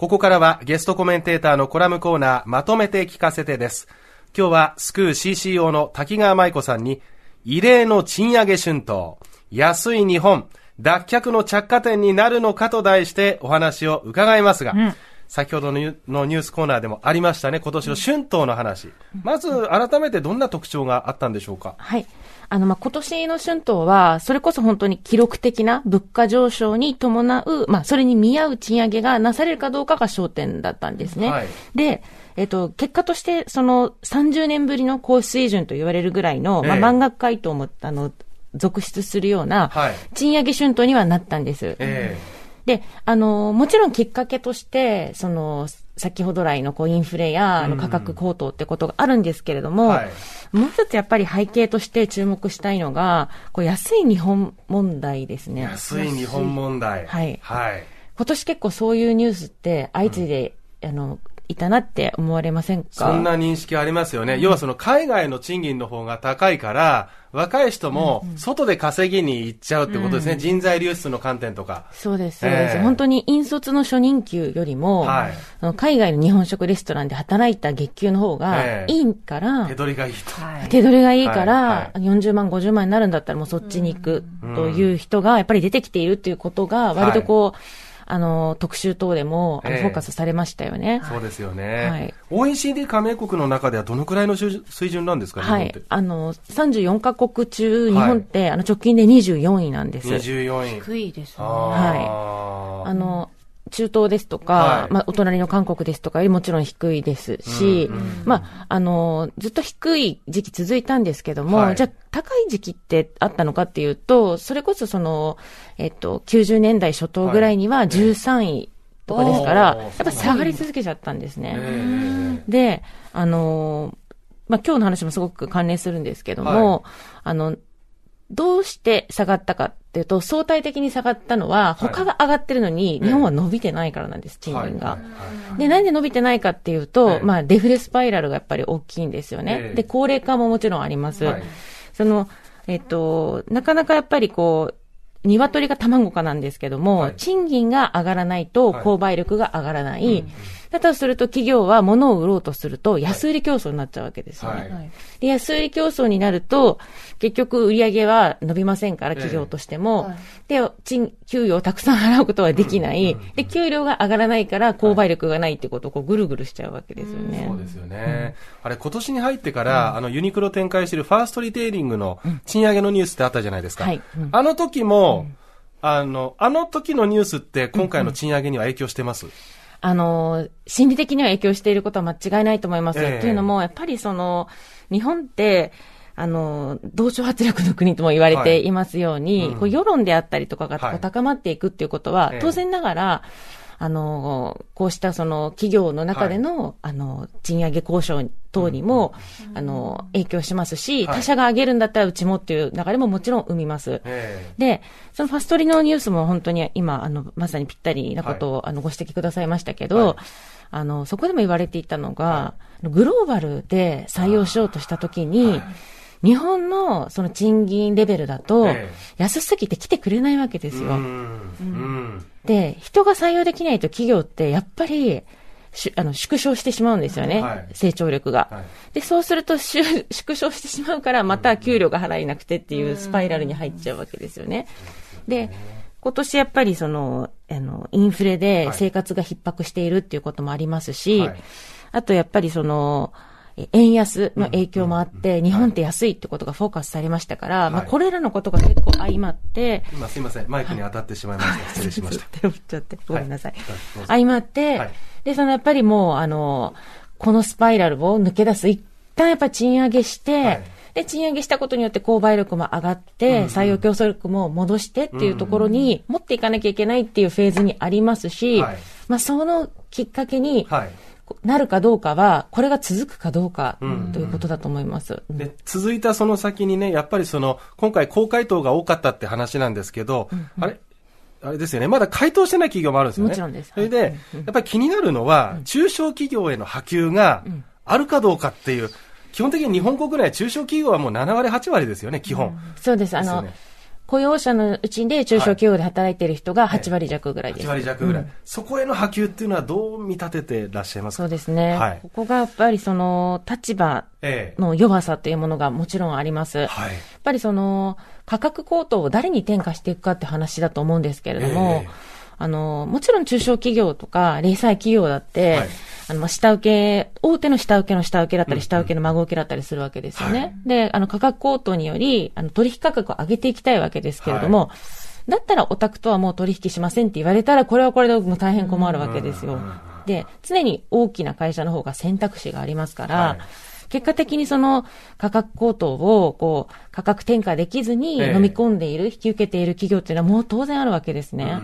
ここからはゲストコメンテーターのコラムコーナーまとめて聞かせてです。今日はスクー CCO の滝川舞子さんに異例の賃上げ春闘、安い日本、脱却の着火点になるのかと題してお話を伺いますが、うん先ほどのニュースコーナーでもありましたね、今年の春闘の話。まず、改めてどんな特徴があったんでしょうか？はい。あの、まあ、今年の春闘は、それこそ本当に記録的な物価上昇に伴う、まあ、それに見合う賃上げがなされるかどうかが焦点だったんですね。はい、で、えっと、結果として、その30年ぶりの高水準と言われるぐらいの、まあ、満額回答も、あの、続出するような、賃上げ春闘にはなったんです。えーで、あの、もちろんきっかけとして、その、先ほど来のこうインフレやあの価格高騰ってことがあるんですけれども、はい、もう一つやっぱり背景として注目したいのが、こう安い日本問題ですね。安い日本問題。はい。はい。今年結構そういうニュースって相次いで、うん、あの、いたなって思われませんか？そんな認識ありますよね。うん、要はその海外の賃金の方が高いから、若い人も外で稼ぎに行っちゃうってことですね。うん、人材流出の観点とか。そうです、そうです。本当に引率の初任給よりも、はい、海外の日本食レストランで働いた月給の方がいいから、手取りがいいと。手取りがいいから、はいはい、40万、50万になるんだったらもうそっちに行くという人がやっぱり出てきているっていうことが、割とこう、はいあの、特集等でも、あのフォーカスされましたよね。そうですよね。はい。OECD 加盟国の中ではどのくらいの水準なんですか、はい。あの、34カ国中、日本って、あの、直近で24位なんです。24位。低いですね。はい。あの、中東ですとか、はい、まあ、お隣の韓国ですとかよりもちろん低いですし、うんうん、まあ、あの、ずっと低い時期続いたんですけども、はい、じゃあ、高い時期ってあったのかっていうと、それこそその、えっと、90年代初頭ぐらいには13位とかですから、はい、やっぱ下がり続けちゃったんですね。で、あの、まあ、今日の話もすごく関連するんですけども、あの、どうして下がったかっていうと、相対的に下がったのは、他が上がってるのに、日本は伸びてないからなんです、賃金が。で、なんで伸びてないかっていうと、まあ、デフレスパイラルがやっぱり大きいんですよね。で、高齢化ももちろんあります。その、えっと、なかなかやっぱりこう、鶏が卵かなんですけども、はい、賃金が上がらないと購買力が上がらない。はいだとすると企業は物を売ろうとすると安売り競争になっちゃうわけですよね。はい、で安売り競争になると、結局売り上げは伸びませんから、企業としても。えー、で、賃、給与をたくさん払うことはできない。で、給料が上がらないから購買力がないってことをこうぐるぐるしちゃうわけですよね。そうですよね。うん、あれ、今年に入ってから、あの、ユニクロ展開しているファーストリテイリングの賃上げのニュースってあったじゃないですか。はい、あの時も、あの、あの時のニュースって今回の賃上げには影響してます、うんうんあの、心理的には影響していることは間違いないと思います。えー、というのも、やっぱりその、日本って、あの、同調圧力の国とも言われてい。ますように、はいうん、こう世論であったりとかが高まっていくっていうことは、はい、当然ながら、あの、こうしたその企業の中での、はい、あの、賃上げ交渉等にも、うん、あの、影響しますし、他社が上げるんだったらうちもっていう流れももちろん生みます。で、そのファストリのニュースも本当に今、あの、まさにぴったりなことを、はい、あの、ご指摘くださいましたけど、あの、そこでも言われていたのが、グローバルで採用しようとしたときに、日本のその賃金レベルだと、安すぎて来てくれないわけですよ。で、人が採用できないと企業ってやっぱり、あの縮小してしまうんですよね、はい、成長力が。はい、で、そうすると縮小してしまうから、また給料が払えなくてっていうスパイラルに入っちゃうわけですよね。で、今年やっぱりその、あの、インフレで生活が逼迫しているっていうこともありますし、はい、あとやっぱりその、円安の影響もあって、日本って安いってことがフォーカスされましたから、まあ、これらのことが結構相まって、今すいません、マイクに当たってしまいました。失礼しました。手を振っちゃって、ごめんなさい。相まって、で、そのやっぱりもう、あの、このスパイラルを抜け出す、一旦やっぱ賃上げして、で、賃上げしたことによって購買力も上がって、採用競争力も戻してっていうところに持っていかなきゃいけないっていうフェーズにありますし、まあ、そのきっかけに、なるかどうかは、これが続くかどうかということだと思います。で続いたその先にね、やっぱりその、今回高回答が多かったって話なんですけど、うんうん、あれ？あれですよね、まだ回答してない企業もあるんですよね。もちろんです。それで、やっぱり気になるのは、中小企業への波及があるかどうかっていう、基本的に日本国内、中小企業はもう7割、8割ですよね、基本。そうです。あの、雇用者のうちで中小企業で働いている人が8割弱ぐらいです。8割弱ぐらい、そこへの波及っていうのはどう見立ててらっしゃいますか？そうですね。はいここがやっぱりその立場ええの弱さというものがもちろんあります。やっはい。ぱりその価格高騰を誰に転嫁していくかって話だと思うんですけれども、ええあの、もちろん中小企業とか零細企業だって、はいあの、まあ下請け、大手の下請けの下請けだったり、下請けの孫請けだったりするわけですよね。はい。で、あの、価格高騰により、あの、取引価格を上げていきたいわけですけれども、だったらお宅とはもう取引しませんって言われたら、これはこれでもう大変困るわけですよ。で、常に大きな会社の方が選択肢がありますから、はい。結果的にその価格高騰を、こう、価格転嫁できずにええ。飲み込んでいる、引き受けている企業っていうのはもう当然あるわけですね。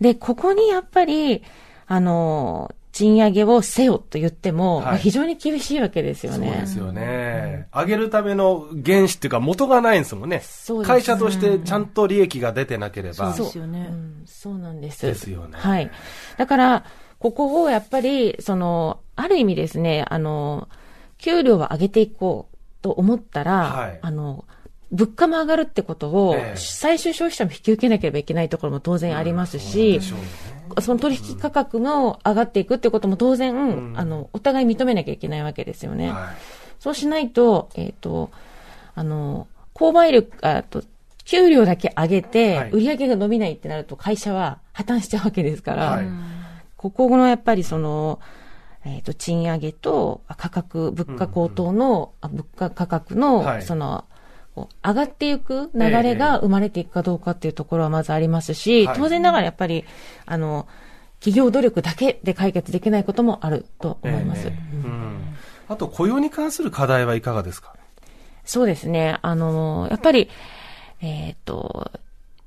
で、ここにやっぱり、あの、賃上げをせよと言っても、はいまあ非常に厳しいわけですよそうね。ですよね。上げるための原資っていうか元がないんですもんね。そうです会社としてちゃんと利益が出てなければ。そうですよねうんそうなんです。ですよねはい。だから、ここをやっぱり、その、ある意味ですね、あの、給料を上げていこうと思ったら、はいあの、物価も上がるってことを、ええ。最終消費者も引き受けなければいけないところも当然ありますし、その取引価格の上がっていくってことも当然、あの、お互い認めなきゃいけないわけですよね。はい。そうしないと、えっ、と、あの、購買力、あと、給料だけ上げて、はい。売り上げが伸びないってなると会社は破綻しちゃうわけですから、はい。ここのやっぱりその、えっ、と、賃上げと価格、物価高騰の、あ物価価格の、はい。その、上がっていく流れが生まれていくかどうかっていうところはまずありますし、はい。当然ながらやっぱり、あの、企業努力だけで解決できないこともあると思います。ええうん。あと雇用に関する課題はいかがですか？そうですね。あの、やっぱり、えっ、と、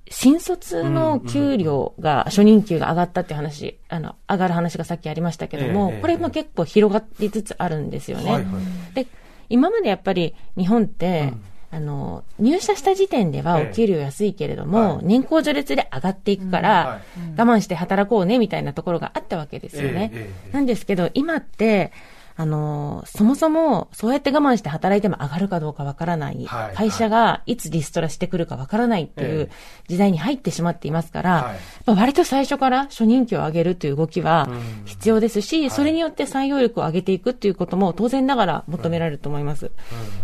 新卒の給料が、初任給が上がったっていう話、あの、上がる話がさっきありましたけども、ええこれも結構広がりつつあるんですよね。はいはい。で、今までやっぱり日本って、あの、入社した時点ではええ。お給料安いけれども、はい。年功序列で上がっていくから、は我慢して働こうねみたいなところがあったわけですよね。なんですけど、今って、あの、そもそも、そうやって我慢して働いても上がるかどうかわからない、はい会社がいつリストラしてくるかわからないっていえう時代に入ってしまっていますから、はい。やっぱ割と最初から初任給を上げるという動きは必要ですし、それによって採用力を上げていくっていうことも当然ながら求められると思います。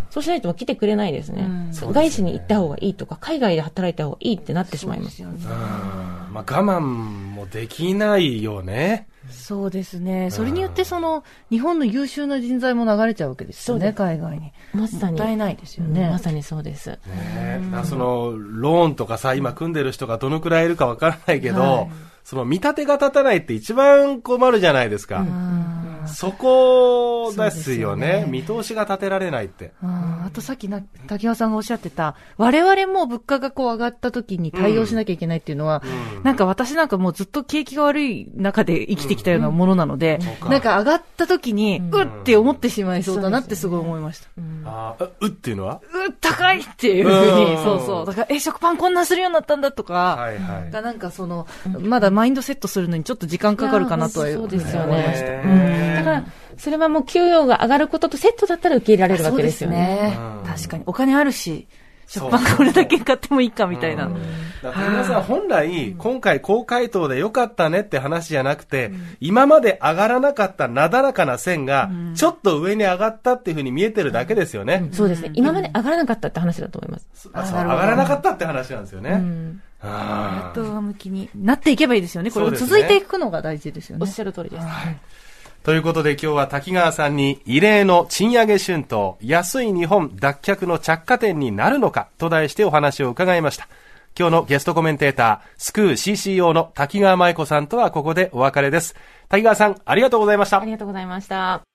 そうしないと来てくれないですね。外資に行った方がいいとか、海外で働いた方がいいってなってしまいます。うん。まあ、我慢もできないよね。そうですね。それによってその、日本の優秀な人材も流れちゃうわけですよね、海外に。まさに。もったいないですようんね。まさにそうです。ねそのローンとかさ、今組んでる人がどのくらいいるかわからないけど、はいその見立てが立たないって一番困るじゃないですか。そこですよね。ね。見通しが立てられないって。ああとさっきな、滝川さんがおっしゃってた、我々も物価がこう上がった時に対応しなきゃいけないっていうのは、なんか私なんかもうずっと景気が悪い中で生きてきたようなものなので、そうか。なんか上がった時に、うって思ってしまいそうだなってすごい思いました。あーうっていうのは？う高いっていうふうにうん、そうそう。だから、え、食パンこんなするようになったんだとか、はいはい。がなんかその、まだマインドセットするのにちょっと時間かかるかなとはそうですよ思いました。ねうんだから、それはもう給与が上がることとセットだったら受け入れられるわけですすよね。ねうん。確かに。お金あるし、食パンこれだけ買ってもいいかみたいな。だから皆さん本来、今回高回答でよかったねって話じゃなくて、今まで上がらなかったなだらかな線が、ちょっと上に上がったっていうふうに見えてるだけですよね。そうですね。今まで上がらなかったって話だと思います。あそう上がらなかったって話なんですよね。うんあーと上向きになっていけばいいですよね。これ続いていくのが大事ですよねおっ。しゃる通りです。ということで今日は滝川さんに異例の賃上げ春闘、安い日本脱却の着火点になるのかと題してお話を伺いました。今日のゲストコメンテーター、スクー CCO の滝川舞子さんとはここでお別れです。滝川さん、ありがとうございましたあ。りがとうございました。